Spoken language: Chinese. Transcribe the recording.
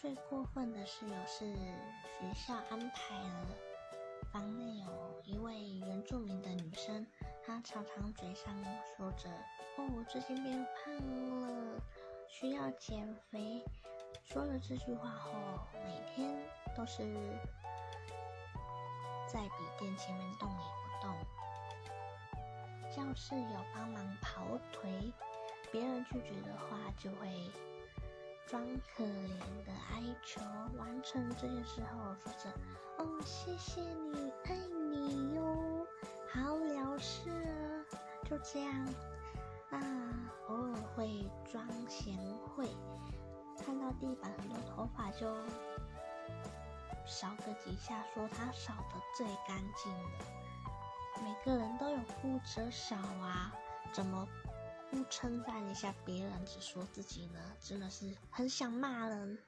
最过分的室友是学校安排了房内有一位原住民的女生，她常常嘴上说着：“哦，我最近变胖了，需要减肥。”说了这句话后，每天都是在笔电前面动也不动。叫室友帮忙跑腿，别人拒绝的话就会。装可怜的求，完成这件事后说着：“哦，谢谢你，爱你哟，好了事。”就这样啊，偶尔会装贤惠，看到地板很多头发就扫个几下，说他扫的最干净了。每个人都有负责扫啊，怎么？不称赞一下别人，只说自己呢，真的是很想骂人。